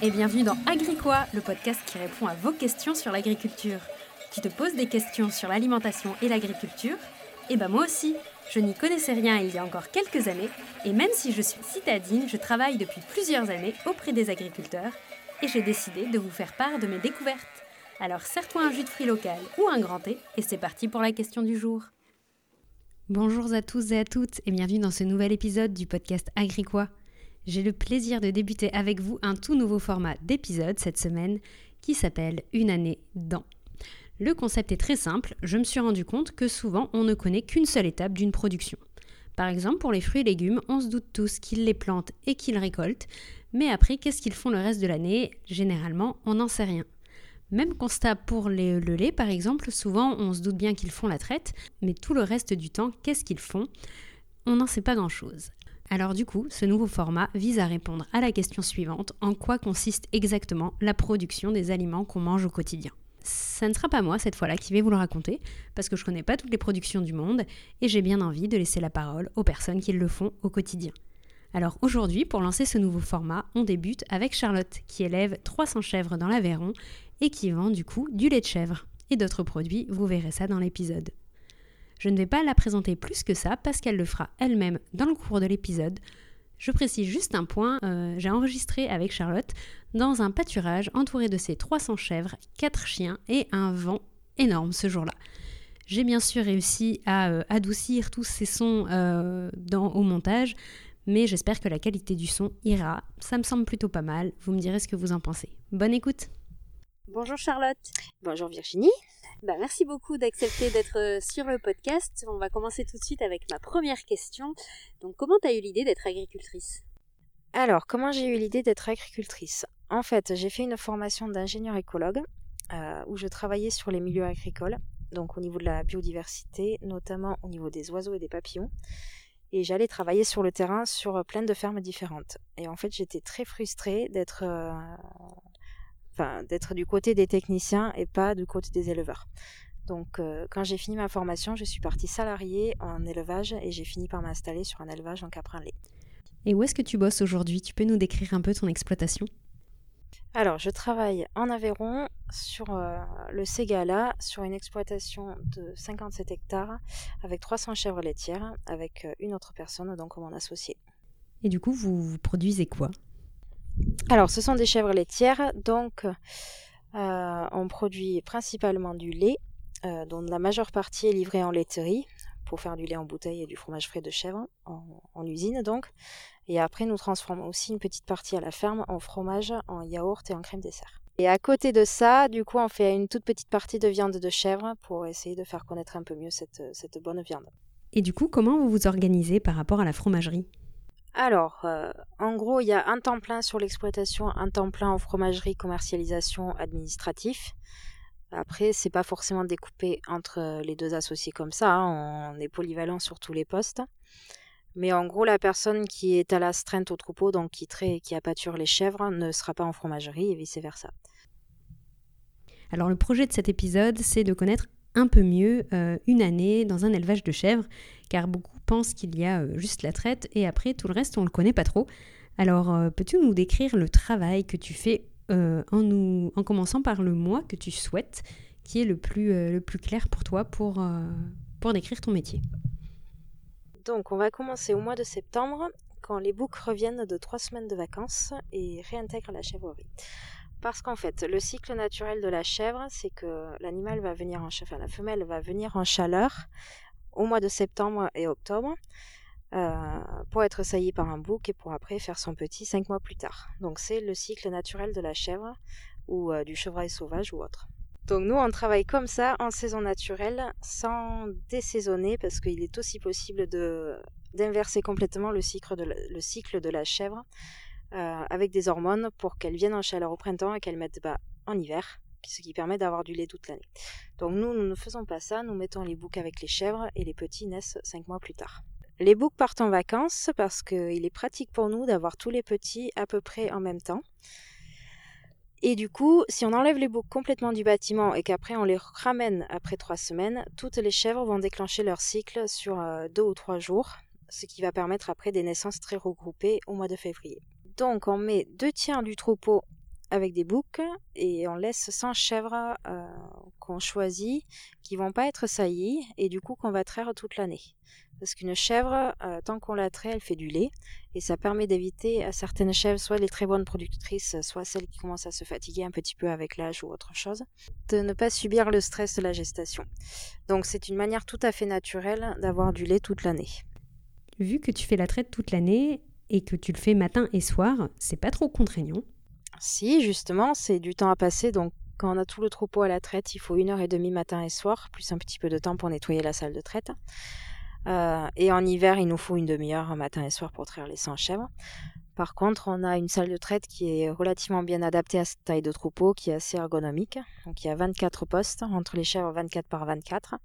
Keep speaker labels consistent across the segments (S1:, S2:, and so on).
S1: et bienvenue dans Agricois, le podcast qui répond à vos questions sur l'agriculture. Tu te poses des questions sur l'alimentation et l'agriculture Eh ben moi aussi, je n'y connaissais rien il y a encore quelques années, et même si je suis citadine, je travaille depuis plusieurs années auprès des agriculteurs, et j'ai décidé de vous faire part de mes découvertes. Alors serre-toi un jus de fruits local ou un grand thé, et c'est parti pour la question du jour. Bonjour à tous et à toutes, et bienvenue dans ce nouvel épisode du podcast Agricois j'ai le plaisir de débuter avec vous un tout nouveau format d'épisode cette semaine qui s'appelle Une année dans. Le concept est très simple, je me suis rendu compte que souvent on ne connaît qu'une seule étape d'une production. Par exemple, pour les fruits et légumes, on se doute tous qu'ils les plantent et qu'ils récoltent, mais après, qu'est-ce qu'ils font le reste de l'année? Généralement, on n'en sait rien. Même constat pour le lait, par exemple, souvent on se doute bien qu'ils font la traite, mais tout le reste du temps, qu'est-ce qu'ils font? On n'en sait pas grand-chose. Alors du coup, ce nouveau format vise à répondre à la question suivante, en quoi consiste exactement la production des aliments qu'on mange au quotidien? Ça ne sera pas moi cette fois-là qui vais vous le raconter, parce que je ne connais pas toutes les productions du monde, et j'ai bien envie de laisser la parole aux personnes qui le font au quotidien. Alors aujourd'hui, pour lancer ce nouveau format, on débute avec Charlotte, qui élève 300 chèvres dans l'Aveyron, et qui vend du coup du lait de chèvre. Et d'autres produits, vous verrez ça dans l'épisode. Je ne vais pas la présenter plus que ça parce qu'elle le fera elle-même dans le cours de l'épisode. Je précise juste un point, euh, j'ai enregistré avec Charlotte dans un pâturage entouré de ses 300 chèvres, 4 chiens et un vent énorme ce jour-là. J'ai bien sûr réussi à euh, adoucir tous ces sons euh, dans, au montage, mais j'espère que la qualité du son ira. Ça me semble plutôt pas mal, vous me direz ce que vous en pensez. Bonne écoute Bonjour Charlotte
S2: Bonjour Virginie
S1: bah, merci beaucoup d'accepter d'être euh, sur le podcast. On va commencer tout de suite avec ma première question. Donc, comment tu as eu l'idée d'être agricultrice?
S2: Alors, comment j'ai eu l'idée d'être agricultrice? En fait, j'ai fait une formation d'ingénieur écologue euh, où je travaillais sur les milieux agricoles, donc au niveau de la biodiversité, notamment au niveau des oiseaux et des papillons. Et j'allais travailler sur le terrain sur plein de fermes différentes. Et en fait, j'étais très frustrée d'être euh, d'être du côté des techniciens et pas du côté des éleveurs. Donc euh, quand j'ai fini ma formation, je suis partie salariée en élevage et j'ai fini par m'installer sur un élevage en caprin-lait.
S1: Et où est-ce que tu bosses aujourd'hui? Tu peux nous décrire un peu ton exploitation?
S2: Alors, je travaille en Aveyron sur euh, le Ségala, sur une exploitation de 57 hectares avec 300 chèvres laitières, avec euh, une autre personne, donc mon associé.
S1: Et du coup, vous produisez quoi?
S2: Alors, ce sont des chèvres laitières, donc euh, on produit principalement du lait, euh, dont la majeure partie est livrée en laiterie pour faire du lait en bouteille et du fromage frais de chèvre en, usine donc. Et après, nous transformons aussi une petite partie à la ferme en fromage, en yaourt et en crème dessert. Et à côté de ça, du coup, on fait une toute petite partie de viande de chèvre pour essayer de faire connaître un peu mieux cette, cette bonne viande.
S1: Et du coup, comment vous vous organisez par rapport à la fromagerie?
S2: Alors, euh, en gros, il y a un temps plein sur l'exploitation, un temps plein en fromagerie, commercialisation, administratif. Après, c'est pas forcément découpé entre les deux associés comme ça. Hein, on est polyvalent sur tous les postes. Mais en gros, la personne qui est à l'astreinte au troupeau, donc qui traite qui appâture les chèvres, ne sera pas en fromagerie et vice versa.
S1: Alors, le projet de cet épisode, c'est de connaître un peu mieux euh, une année dans un élevage de chèvres, car beaucoup pensent qu'il y a euh, juste la traite et après tout le reste on le connaît pas trop. Alors euh, peux-tu nous décrire le travail que tu fais en, nous, en commençant par le mois que tu souhaites, qui est le plus, le plus clair pour toi pour, pour décrire ton métier?
S2: Donc on va commencer au mois de septembre, quand les boucs reviennent de trois semaines de vacances et réintègrent la chèvrerie. Parce qu'en fait, le cycle naturel de la chèvre, c'est que l'animal va venir en enfin, la femelle va venir en chaleur au mois de septembre et octobre euh, pour être saillie par un bouc et pour après faire son petit cinq mois plus tard. Donc c'est le cycle naturel de la chèvre ou euh, du chevreuil sauvage ou autre. Donc nous, on travaille comme ça en saison naturelle, sans désaisonner, parce qu'il est aussi possible de d'inverser complètement le cycle de la chèvre euh, avec des hormones pour qu'elles viennent en chaleur au printemps et qu'elles mettent bas en hiver, ce qui permet d'avoir du lait toute l'année. Donc nous, nous ne faisons pas ça, nous mettons les boucs avec les chèvres et les petits naissent 5 mois plus tard. Les boucs partent en vacances parce qu'il est pratique pour nous d'avoir tous les petits à peu près en même temps. Et du coup, si on enlève les boucs complètement du bâtiment et qu'après on les ramène après trois semaines, toutes les chèvres vont déclencher leur cycle sur euh, deux ou trois jours, ce qui va permettre après des naissances très regroupées au mois de février. Donc on met deux tiers du troupeau avec des boucs et on laisse 100 chèvres qu'on choisit qui vont pas être saillies et du coup qu'on va traire toute l'année. Parce qu'une chèvre, euh, tant qu'on la traite, elle fait du lait. Et ça permet d'éviter à certaines chèvres, soit les très bonnes productrices, soit celles qui commencent à se fatiguer un petit peu avec l'âge ou autre chose, de ne pas subir le stress de la gestation. Donc c'est une manière tout à fait naturelle d'avoir du lait toute l'année.
S1: Vu que tu fais la traite toute l'année et que tu le fais matin et soir, c'est pas trop contraignant
S2: Si, justement, c'est du temps à passer. Donc quand on a tout le troupeau à la traite, il faut une heure et demie matin et soir, plus un petit peu de temps pour nettoyer la salle de traite. Euh, et en hiver, il nous faut une demi-heure matin et soir pour traire les 100 chèvres. Par contre, on a une salle de traite qui est relativement bien adaptée à cette taille de troupeau, qui est assez ergonomique. Donc il y a 24 postes entre les chèvres 24 par 24.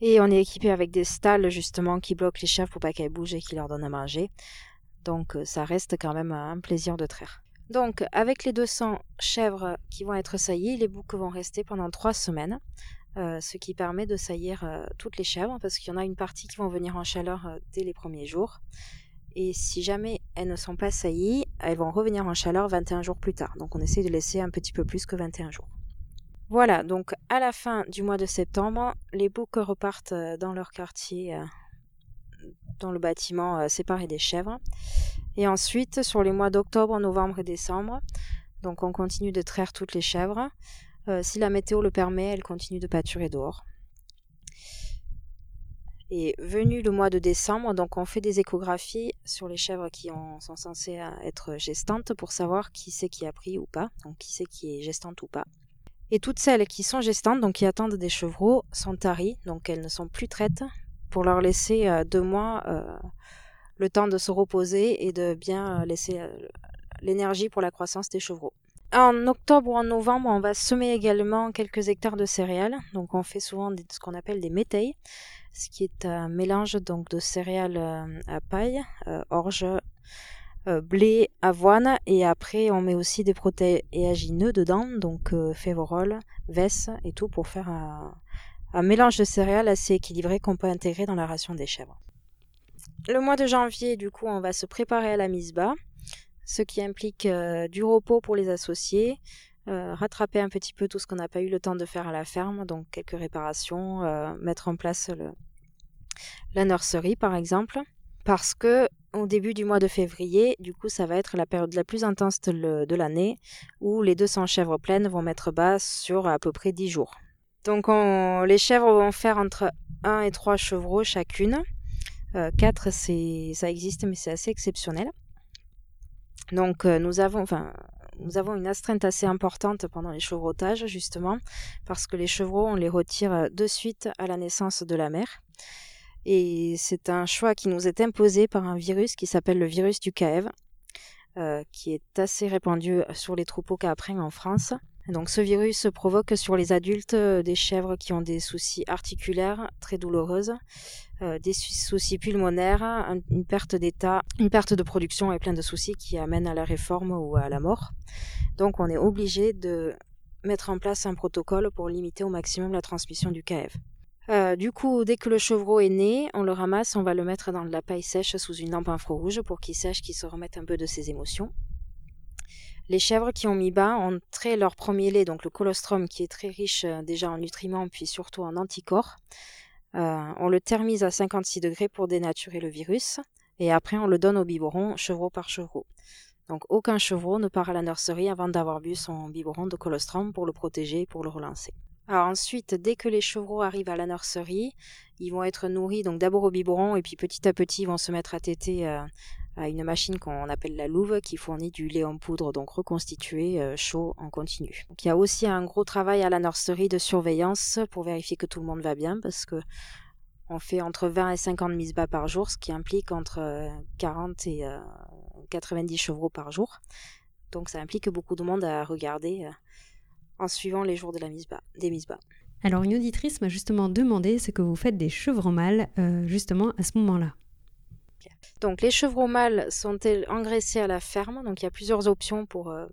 S2: Et on est équipé avec des stalles justement qui bloquent les chèvres pour pas qu'elles bougent et qui leur donnent à manger. Donc euh, ça reste quand même un plaisir de traire. Donc avec les 200 chèvres qui vont être saillies, les boucs vont rester pendant 3 semaines. Euh, ce qui permet de saillir euh, toutes les chèvres, parce qu'il y en a une partie qui vont venir en chaleur euh, dès les premiers jours. Et si jamais elles ne sont pas saillies, elles vont revenir en chaleur 21 jours plus tard. Donc on essaie de laisser un petit peu plus que 21 jours. Voilà, donc à la fin du mois de septembre, les boucs repartent dans leur quartier, dans le bâtiment séparé des chèvres. Et ensuite, sur les mois d'octobre, novembre et décembre, donc on continue de traire toutes les chèvres. Euh, si la météo le permet, elle continue de pâturer dehors. Et venu le mois de décembre, donc on fait des échographies sur les chèvres qui sont censées euh, être gestantes pour savoir qui c'est qui a pris ou pas, donc qui c'est qui est gestante ou pas. Et toutes celles qui sont gestantes, donc qui attendent des chevreaux, sont taries, donc elles ne sont plus traites, pour leur laisser euh, deux mois le temps de se reposer et de bien laisser l'énergie pour la croissance des chevreaux. En octobre ou en novembre, on va semer également quelques hectares de céréales. Donc on fait souvent ce qu'on appelle des métailles, ce qui est un mélange donc de céréales euh, à paille, euh, orge, euh, blé, avoine, et après on met aussi des protéagineux dedans, donc févorol, vesse et tout pour faire un, un mélange de céréales assez équilibré qu'on peut intégrer dans la ration des chèvres. Le mois de janvier, du coup, on va se préparer à la mise bas ce qui implique euh, du repos pour les associés, euh, rattraper un petit peu tout ce qu'on n'a pas eu le temps de faire à la ferme, donc quelques réparations, euh, mettre en place la nurserie par exemple, parce que au début du mois de février, du coup, ça va être la période la plus intense de l'année, où les 200 chèvres pleines vont mettre bas sur à peu près 10 jours. Donc les chèvres vont faire entre 1 et 3 chevreaux chacune. 4, ça existe, mais c'est assez exceptionnel. Donc euh, nous avons, une astreinte assez importante pendant les chevrotages, justement, parce que les chevreaux, on les retire euh, de suite à la naissance de la mère. Et c'est un choix qui nous est imposé par un virus qui s'appelle le virus du CAEV, euh, qui est assez répandu sur les troupeaux caprins en France. Donc ce virus provoque sur les adultes des chèvres qui ont des soucis articulaires très douloureuses, euh, des soucis pulmonaires, une perte d'état, une perte de production et plein de soucis qui amènent à la réforme ou à la mort. Donc on est obligé de mettre en place un protocole pour limiter au maximum la transmission du KF. Euh, du coup, dès que le chevreau est né, on le ramasse, on va le mettre dans de la paille sèche sous une lampe infrarouge pour qu'il sèche, qu'il se remette un peu de ses émotions. Les chèvres qui ont mis bas ont trait leur premier lait, donc le colostrum, qui est très riche euh, déjà en nutriments, puis surtout en anticorps. Euh, on le thermise à 56 degrés pour dénaturer le virus. Et après, on le donne au biberon, chevreau par chevreau. Donc aucun chevreau ne part à la nurserie avant d'avoir bu son biberon de colostrum pour le protéger et pour le relancer. Ensuite, dès que les chevreaux arrivent à la nurserie, ils vont être nourris donc d'abord au biberon et puis petit à petit ils vont se mettre à téter euh, à une machine qu'on appelle la louve qui fournit du lait en poudre donc reconstitué euh, chaud en continu. Donc il y a aussi un gros travail à la nurserie de surveillance pour vérifier que tout le monde va bien parce que on fait entre 20 et 50 mises bas par jour, ce qui implique entre 40 euh, et 90 euh, chevreaux par jour. Donc ça implique beaucoup de monde à regarder en suivant les jours de mise bas, des mises bas.
S1: Alors une auditrice m'a justement demandé ce que vous faites des chevrons mâles justement à ce moment-là.
S2: Donc les chevreaux mâles sont-ils engraissés à la ferme? Donc il y a plusieurs options pour, euh,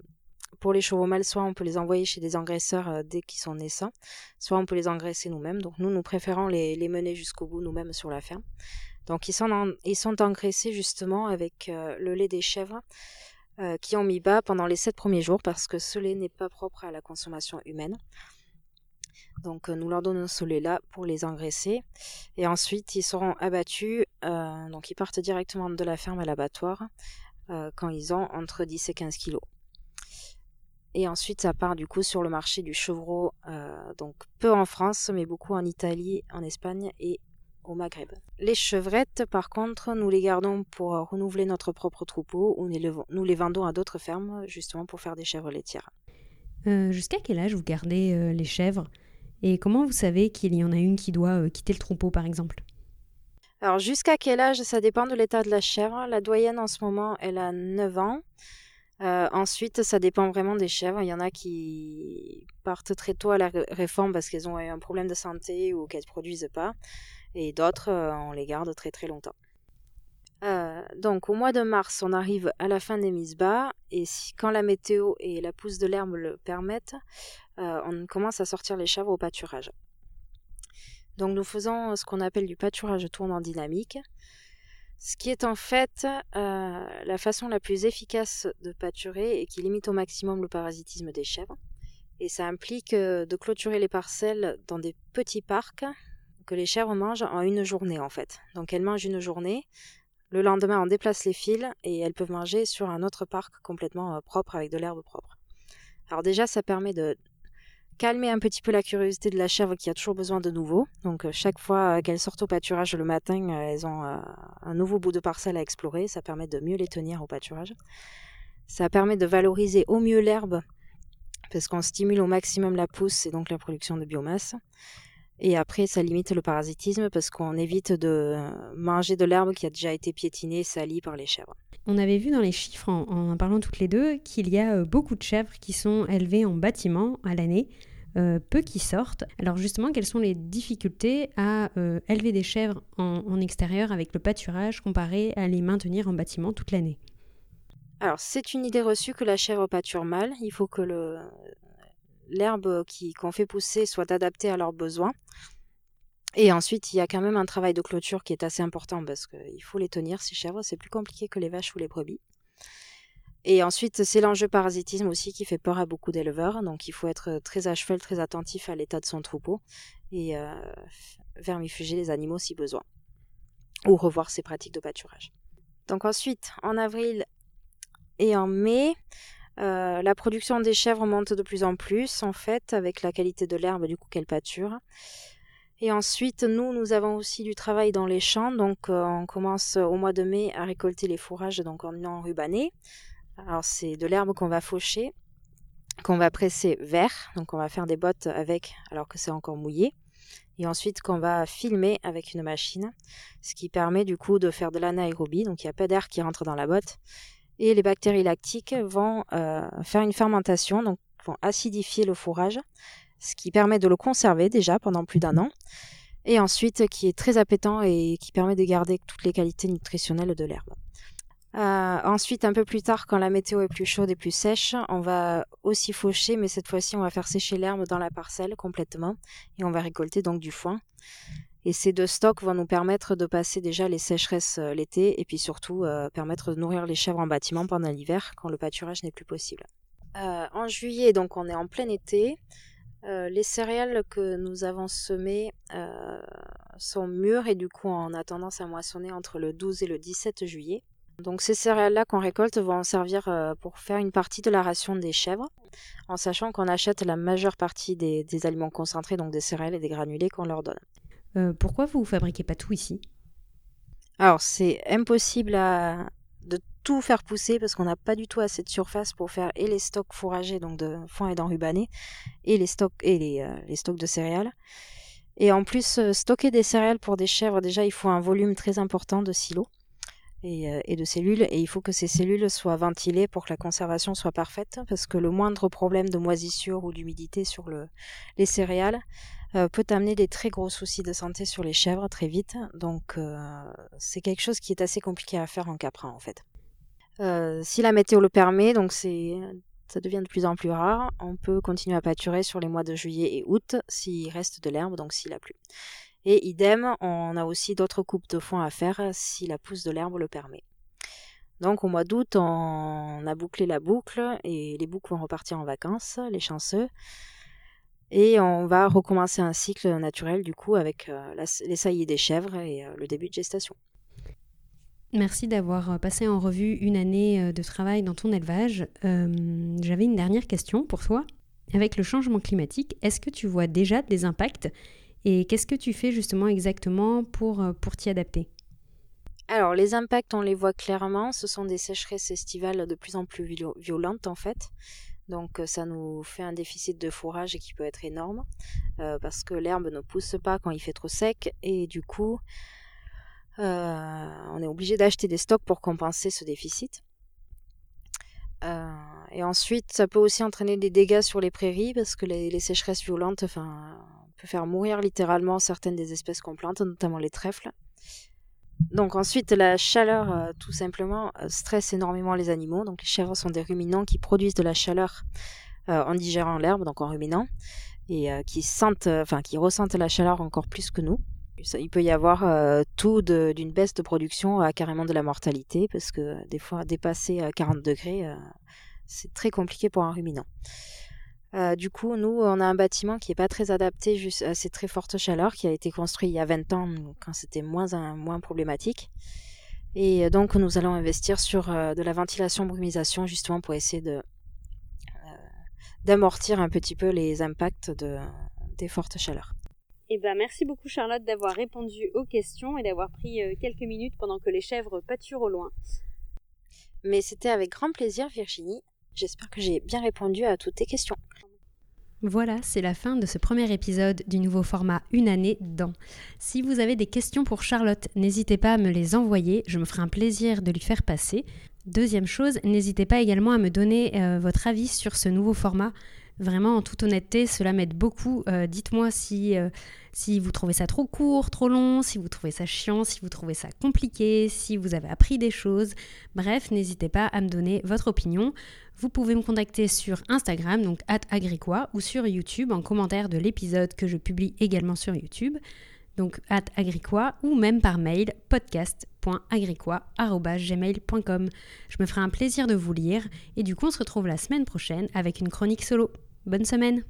S2: les chevaux mâles. Soit on peut les envoyer chez des engraisseurs euh, dès qu'ils sont naissants, soit on peut les engraisser nous-mêmes. Donc nous, nous préférons les, mener jusqu'au bout nous-mêmes sur la ferme. Donc ils sont, sont engraissés justement avec euh, le lait des chèvres qui ont mis bas pendant les sept premiers jours parce que ce lait n'est pas propre à la consommation humaine. Donc nous leur donnons ce lait-là pour les engraisser. Et ensuite, ils seront abattus. Donc ils partent directement de la ferme à l'abattoir quand ils ont entre 10 et 15 kilos. Et ensuite, ça part du coup sur le marché du chevreau, donc peu en France, mais beaucoup en Italie, en Espagne et au Maghreb. Les chevrettes, par contre, nous les gardons pour renouveler notre propre troupeau ou nous les vendons à d'autres fermes, justement pour faire des chèvres laitières.
S1: Jusqu'à quel âge vous gardez les chèvres? Et comment vous savez qu'il y en a une qui doit euh, quitter le troupeau, par exemple?
S2: Alors, jusqu'à quel âge? Ça dépend de l'état de la chèvre. La doyenne, en ce moment, elle a 9 ans. Euh, ensuite, ça dépend vraiment des chèvres. Il y en a qui partent très tôt à la réforme parce qu'elles ont un problème de santé ou qu'elles ne produisent pas. Et d'autres, euh, on les garde très très longtemps. donc au mois de mars, on arrive à la fin des mises bas et quand la météo et la pousse de l'herbe le permettent, euh, on commence à sortir les chèvres au pâturage. Donc nous faisons ce qu'on appelle du pâturage tournant dynamique, ce qui est en fait euh, la façon la plus efficace de pâturer et qui limite au maximum le parasitisme des chèvres. Et ça implique euh, de clôturer les parcelles dans des petits parcs que les chèvres mangent en une journée en fait. Donc elles mangent une journée, le lendemain on déplace les fils et elles peuvent manger sur un autre parc complètement propre avec de l'herbe propre. Alors déjà ça permet de calmer un petit peu la curiosité de la chèvre qui a toujours besoin de nouveau. Donc euh, chaque fois euh, qu'elles sortent au pâturage le matin, euh, elles ont un nouveau bout de parcelle à explorer. Ça permet de mieux les tenir au pâturage. Ça permet de valoriser au mieux l'herbe parce qu'on stimule au maximum la pousse et donc la production de biomasse. Et après, ça limite le parasitisme parce qu'on évite de manger de l'herbe qui a déjà été piétinée, salie par les chèvres.
S1: On avait vu dans les chiffres, en en parlant toutes les deux, qu'il y a beaucoup de chèvres qui sont élevées en bâtiment à l'année. Euh, peu qui sortent. Alors justement, quelles sont les difficultés à euh, élever des chèvres en, extérieur avec le pâturage comparé à les maintenir en bâtiment toute l'année?
S2: Alors c'est une idée reçue que la chèvre pâture mal. Il faut que l'herbe qu'on fait pousser soit adaptée à leurs besoins. Et ensuite, il y a quand même un travail de clôture qui est assez important parce qu'il faut les tenir, ces chèvres. C'est plus compliqué que les vaches ou les brebis. Et ensuite, c'est l'enjeu parasitisme aussi qui fait peur à beaucoup d'éleveurs. Donc, il faut être très à cheval, très attentif à l'état de son troupeau et euh, vermifuger les animaux si besoin. Ou revoir ses pratiques de pâturage. Donc, ensuite, en avril et en mai, euh, la production des chèvres monte de plus en plus, en fait, avec la qualité de l'herbe du coup qu'elles pâturent. Et ensuite, nous, nous avons aussi du travail dans les champs. Donc, euh, on commence au mois de mai à récolter les fourrages donc en enrubanné. Alors c'est de l'herbe qu'on va faucher, qu'on va presser vert, donc on va faire des bottes avec alors que c'est encore mouillé, et ensuite qu'on va filmer avec une machine, ce qui permet du coup de faire de l'anaérobie, donc il n'y a pas d'air qui rentre dans la botte, et les bactéries lactiques vont euh, faire une fermentation, donc vont acidifier le fourrage, ce qui permet de le conserver déjà pendant plus d'un an, et ensuite qui est très appétant et qui permet de garder toutes les qualités nutritionnelles de l'herbe. Euh, ensuite, un peu plus tard, quand la météo est plus chaude et plus sèche, on va aussi faucher, mais cette fois-ci, on va faire sécher l'herbe dans la parcelle complètement et on va récolter donc du foin. Et ces deux stocks vont nous permettre de passer déjà les sécheresses euh, l'été et puis surtout euh, permettre de nourrir les chèvres en bâtiment pendant l'hiver quand le pâturage n'est plus possible. en juillet, donc on est en plein été. les céréales que nous avons semées sont mûres et du coup on a tendance à moissonner entre le 12 et le 17 juillet. Donc ces céréales-là qu'on récolte vont servir euh, pour faire une partie de la ration des chèvres, en sachant qu'on achète la majeure partie des, aliments concentrés, donc des céréales et des granulés qu'on leur donne.
S1: Euh, pourquoi vous ne fabriquez pas tout ici?
S2: Alors c'est impossible de tout faire pousser parce qu'on n'a pas du tout assez de surface pour faire et les stocks fourragés, donc de foin et d'enrubanés, et les stocks et les, euh, les stocks de céréales. Et en plus, stocker des céréales pour des chèvres, déjà, il faut un volume très important de silos. Euh, et, de cellules. Et il faut que ces cellules soient ventilées pour que la conservation soit parfaite, parce que le moindre problème de moisissure ou d'humidité sur le, les céréales euh, peut amener des très gros soucis de santé sur les chèvres très vite. Donc euh, c'est quelque chose qui est assez compliqué à faire en caprin en fait. si la météo le permet, donc c'est ça devient de plus en plus rare. On peut continuer à pâturer sur les mois de juillet et août s'il reste de l'herbe, donc s'il a plu. Et idem, on a aussi d'autres coupes de foin à faire si la pousse de l'herbe le permet. Donc au mois d'août, on a bouclé la boucle et les boucs vont repartir en vacances, les chanceux. Et on va recommencer un cycle naturel du coup avec euh, les saillies des chèvres et euh, le début de gestation.
S1: Merci d'avoir passé en revue une année de travail dans ton élevage. J'avais une dernière question pour toi. Avec le changement climatique, est-ce que tu vois déjà des impacts et qu'est-ce que tu fais justement exactement pour, pour t'y adapter?
S2: Alors, les impacts, on les voit clairement. Ce sont des sécheresses estivales de plus en plus violentes, en fait. Donc, euh, ça nous fait un déficit de fourrage qui peut être énorme euh, parce que l'herbe ne pousse pas quand il fait trop sec et du coup, euh, on est obligé d'acheter des stocks pour compenser ce déficit. et ensuite, ça peut aussi entraîner des dégâts sur les prairies parce que les, sécheresses violentes, enfin, peut faire mourir littéralement certaines des espèces qu'on plante, notamment les trèfles. Donc ensuite, la chaleur, euh, tout simplement, euh, stresse énormément les animaux. Donc les chèvres sont des ruminants qui produisent de la chaleur euh, en digérant l'herbe, donc en ruminant, et qui ressentent la chaleur encore plus que nous. Il peut y avoir tout d'une baisse de production à carrément de la mortalité, parce que des fois, dépasser 40 degrés, c'est très compliqué pour un ruminant. Euh, du coup, nous, on a un bâtiment qui n'est pas très adapté à ces très fortes chaleurs, qui a été construit il y a 20 ans, quand c'était moins, moins problématique. Et donc, nous allons investir sur euh, de la ventilation brumisation, justement pour essayer de euh, d'amortir un petit peu les impacts de, des fortes chaleurs.
S1: Eh ben, merci beaucoup Charlotte d'avoir répondu aux questions et d'avoir pris quelques minutes pendant que les chèvres pâturent au loin.
S2: Mais c'était avec grand plaisir Virginie. J'espère que j'ai bien répondu à toutes tes questions.
S1: Voilà, c'est la fin de ce premier épisode du nouveau format Une année dans. Si vous avez des questions pour Charlotte, n'hésitez pas à me les envoyer, je me ferai un plaisir de lui faire passer. Deuxième chose, n'hésitez pas également à me donner euh, votre avis sur ce nouveau format. Vraiment, en toute honnêteté, cela m'aide beaucoup. Euh, dites-moi si, euh, si vous trouvez ça trop court, trop long, si vous trouvez ça chiant, si vous trouvez ça compliqué, si vous avez appris des choses. Bref, n'hésitez pas à me donner votre opinion. Vous pouvez me contacter sur Instagram, donc agricois, ou sur YouTube en commentaire de l'épisode que je publie également sur YouTube. Donc agricois ou même par mail podcast.agricois.gmail.com. Je me ferai un plaisir de vous lire et du coup on se retrouve la semaine prochaine avec une chronique solo. Bonne semaine